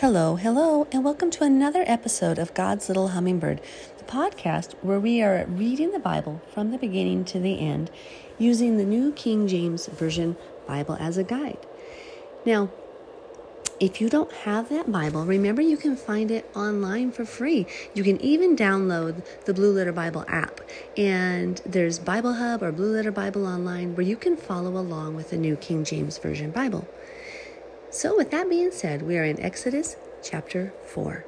Hello, hello, and welcome to another episode of God's Little Hummingbird, the podcast where we are reading the Bible from the beginning to the end using the New King James Version Bible as a guide. Now, if you don't have that Bible, remember you can find it online for free. You can even download the Blue Letter Bible app. And there's Bible Hub or Blue Letter Bible online where you can follow along with the New King James Version Bible. So, with that being said, we are in Exodus chapter 4.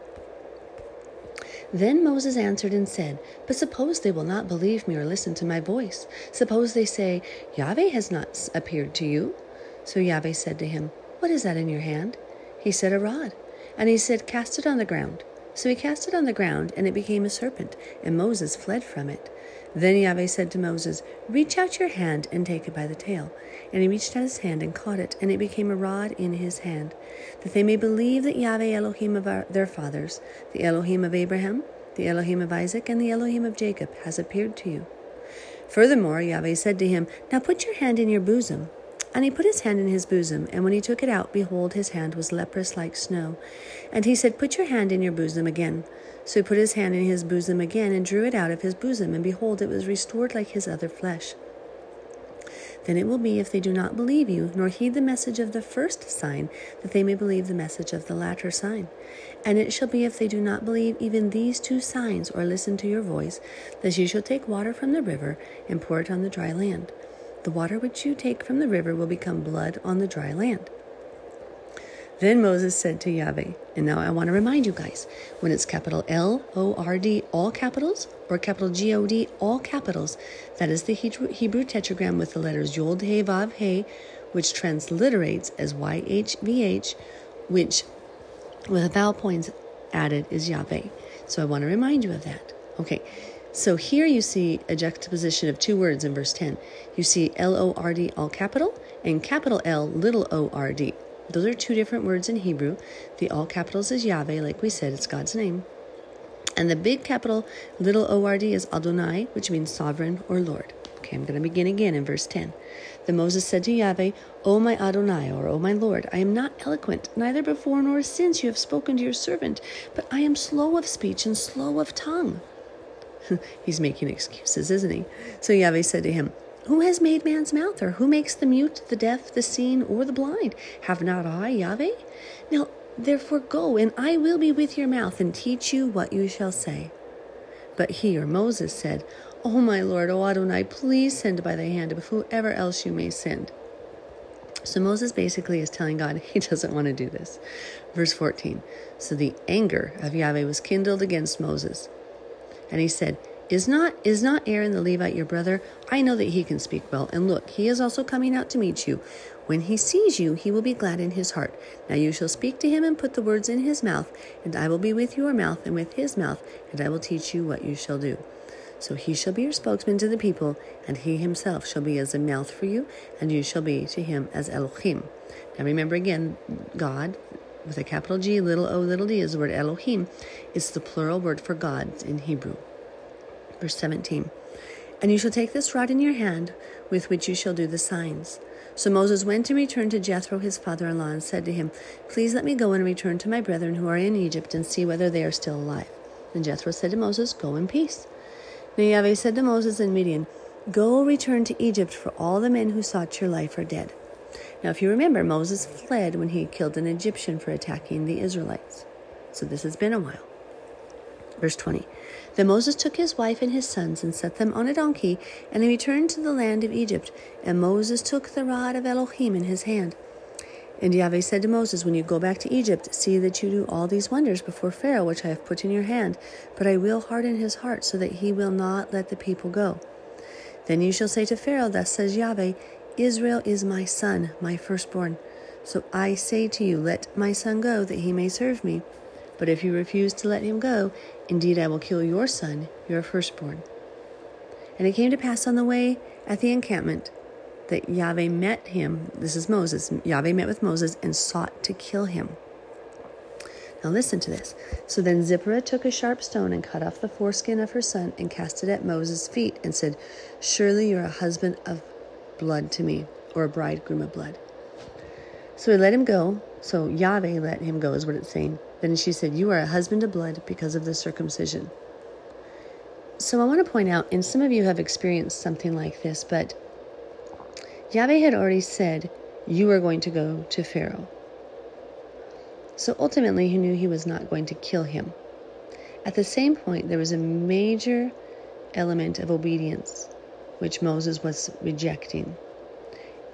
Then Moses answered and said, But suppose they will not believe me or listen to my voice. Suppose they say, Yahweh has not appeared to you. So Yahweh said to him, What is that in your hand? He said, A rod. And he said, Cast it on the ground. So he cast it on the ground, and it became a serpent, and Moses fled from it. Then Yahweh said to Moses, Reach out your hand and take it by the tail. And he reached out his hand and caught it, and it became a rod in his hand, that they may believe that Yahweh Elohim of our, their fathers, the Elohim of Abraham, the Elohim of Isaac, and the Elohim of Jacob, has appeared to you. Furthermore, Yahweh said to him, Now put your hand in your bosom. And he put his hand in his bosom, and when he took it out, behold, his hand was leprous like snow. And he said, Put your hand in your bosom again. So he put his hand in his bosom again, and drew it out of his bosom, and behold, it was restored like his other flesh. Then it will be, if they do not believe you, nor heed the message of the first sign, that they may believe the message of the latter sign. And it shall be, if they do not believe even these two signs, or listen to your voice, that you shall take water from the river, and pour it on the dry land. The water which you take from the river will become blood on the dry land. Then Moses said to Yahweh, and now I want to remind you guys when it's capital L O R D, all capitals, or capital G O D, all capitals, that is the Hebrew tetragram with the letters Yod He Vav He, which transliterates as Y H V H, which with a vowel points added is Yahweh. So I want to remind you of that. Okay, so here you see a juxtaposition of two words in verse 10. You see L O R D, all capital, and capital L, little o r d. Those are two different words in Hebrew. The all capitals is Yahweh, like we said, it's God's name. And the big capital little ord is Adonai, which means sovereign or Lord. Okay, I'm going to begin again in verse 10. Then Moses said to Yahweh, O my Adonai, or O my Lord, I am not eloquent, neither before nor since you have spoken to your servant, but I am slow of speech and slow of tongue. He's making excuses, isn't he? So Yahweh said to him, who has made man's mouth, or who makes the mute, the deaf, the seen, or the blind? Have not I, Yahweh? Now therefore go, and I will be with your mouth, and teach you what you shall say. But he, or Moses, said, O my Lord, O Adonai, please send by the hand of whoever else you may send. So Moses basically is telling God he doesn't want to do this. Verse 14 So the anger of Yahweh was kindled against Moses. And he said, is not is not Aaron the Levite your brother? I know that he can speak well, and look, he is also coming out to meet you. When he sees you, he will be glad in his heart. Now you shall speak to him and put the words in his mouth, and I will be with your mouth and with his mouth, and I will teach you what you shall do. So he shall be your spokesman to the people, and he himself shall be as a mouth for you, and you shall be to him as Elohim. Now remember again, God, with a capital G, little o, little d, is the word Elohim. It's the plural word for God in Hebrew. Verse 17 And you shall take this rod in your hand, with which you shall do the signs. So Moses went and returned to Jethro his father in law, and said to him, Please let me go and return to my brethren who are in Egypt, and see whether they are still alive. And Jethro said to Moses, Go in peace. Now Yahweh said to Moses in Midian, Go return to Egypt, for all the men who sought your life are dead. Now, if you remember, Moses fled when he killed an Egyptian for attacking the Israelites. So this has been a while. Verse 20 Then Moses took his wife and his sons and set them on a donkey, and he returned to the land of Egypt. And Moses took the rod of Elohim in his hand. And Yahweh said to Moses, When you go back to Egypt, see that you do all these wonders before Pharaoh, which I have put in your hand. But I will harden his heart, so that he will not let the people go. Then you shall say to Pharaoh, Thus says Yahweh, Israel is my son, my firstborn. So I say to you, Let my son go, that he may serve me. But if you refuse to let him go, indeed I will kill your son, your firstborn. And it came to pass on the way at the encampment that Yahweh met him. This is Moses. Yahweh met with Moses and sought to kill him. Now listen to this. So then Zipporah took a sharp stone and cut off the foreskin of her son and cast it at Moses' feet and said, Surely you're a husband of blood to me, or a bridegroom of blood. So he let him go. So Yahweh let him go, is what it's saying. Then she said, You are a husband of blood because of the circumcision. So I want to point out, and some of you have experienced something like this, but Yahweh had already said, You are going to go to Pharaoh. So ultimately, he knew he was not going to kill him. At the same point, there was a major element of obedience, which Moses was rejecting.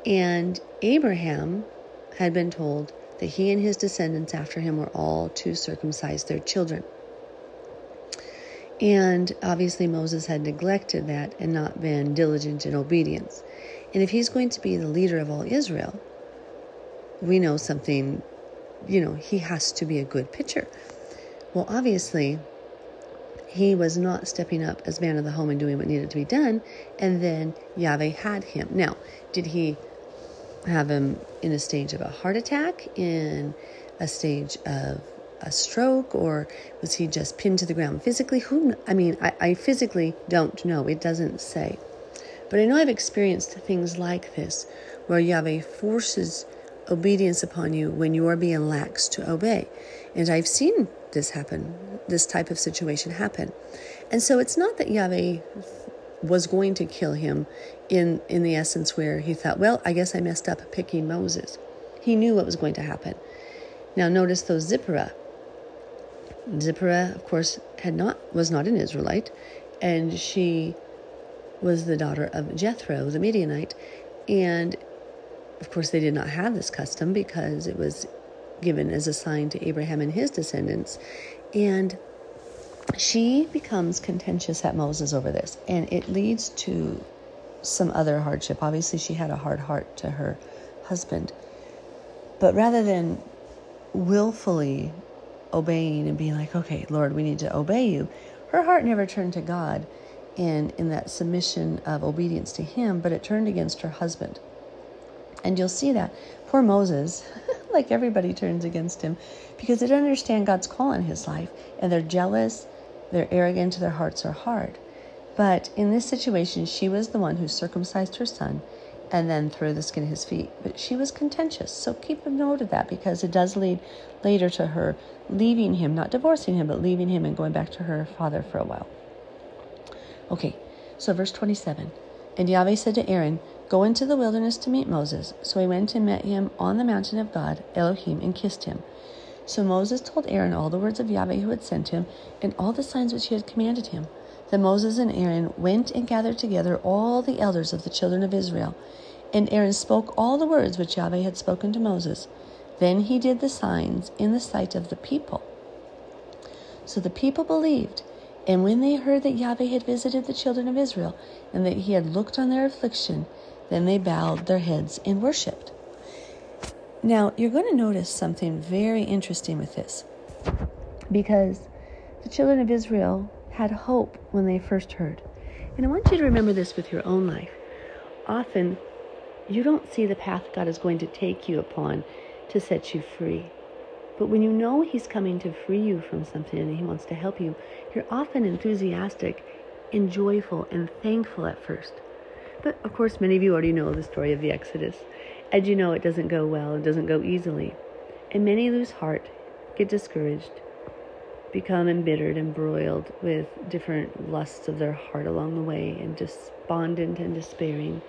And Abraham had been told that he and his descendants after him were all to circumcise their children. And obviously, Moses had neglected that and not been diligent in obedience. And if he's going to be the leader of all Israel, we know something, you know, he has to be a good pitcher. Well, obviously, he was not stepping up as man of the home and doing what needed to be done. And then Yahweh had him. Now, did he have him in a stage of a heart attack, in a stage of a stroke, or was he just pinned to the ground physically? Who? I mean, I, I physically don't know. It doesn't say. But I know I've experienced things like this where Yahweh forces obedience upon you when you are being lax to obey. And I've seen this happen, this type of situation happen. And so it's not that Yahweh was going to kill him in, in the essence where he thought, well, I guess I messed up picking Moses. He knew what was going to happen. Now notice though Zipporah. Zipporah, of course, had not was not an Israelite, and she was the daughter of Jethro, the Midianite, and of course they did not have this custom because it was given as a sign to Abraham and his descendants. And she becomes contentious at Moses over this, and it leads to some other hardship. Obviously, she had a hard heart to her husband. But rather than willfully obeying and being like, okay, Lord, we need to obey you, her heart never turned to God in, in that submission of obedience to Him, but it turned against her husband. And you'll see that. Poor Moses, like everybody turns against him because they don't understand God's call in his life and they're jealous, they're arrogant, their hearts are hard. But in this situation, she was the one who circumcised her son and then threw the skin at his feet. But she was contentious. So keep a note of that because it does lead later to her leaving him, not divorcing him, but leaving him and going back to her father for a while. Okay, so verse 27. And Yahweh said to Aaron, Go into the wilderness to meet Moses. So he went and met him on the mountain of God, Elohim, and kissed him. So Moses told Aaron all the words of Yahweh who had sent him, and all the signs which he had commanded him. Then Moses and Aaron went and gathered together all the elders of the children of Israel. And Aaron spoke all the words which Yahweh had spoken to Moses. Then he did the signs in the sight of the people. So the people believed. And when they heard that Yahweh had visited the children of Israel, and that he had looked on their affliction, then they bowed their heads and worshiped. Now, you're going to notice something very interesting with this because the children of Israel had hope when they first heard. And I want you to remember this with your own life. Often, you don't see the path God is going to take you upon to set you free. But when you know He's coming to free you from something and He wants to help you, you're often enthusiastic and joyful and thankful at first. But of course, many of you already know the story of the Exodus. As you know, it doesn't go well, it doesn't go easily. And many lose heart, get discouraged, become embittered and broiled with different lusts of their heart along the way, and despondent and despairing.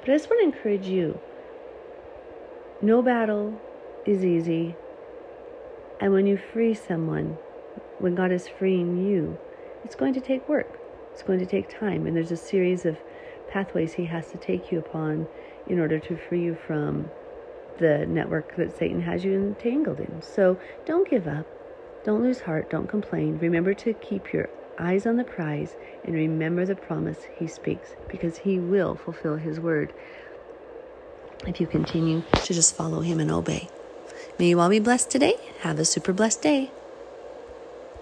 But I just want to encourage you no battle is easy. And when you free someone, when God is freeing you, it's going to take work. It's going to take time. And there's a series of pathways he has to take you upon in order to free you from the network that Satan has you entangled in. So don't give up. Don't lose heart. Don't complain. Remember to keep your eyes on the prize and remember the promise he speaks because he will fulfill his word if you continue to just follow him and obey. May you all be blessed today. Have a super blessed day.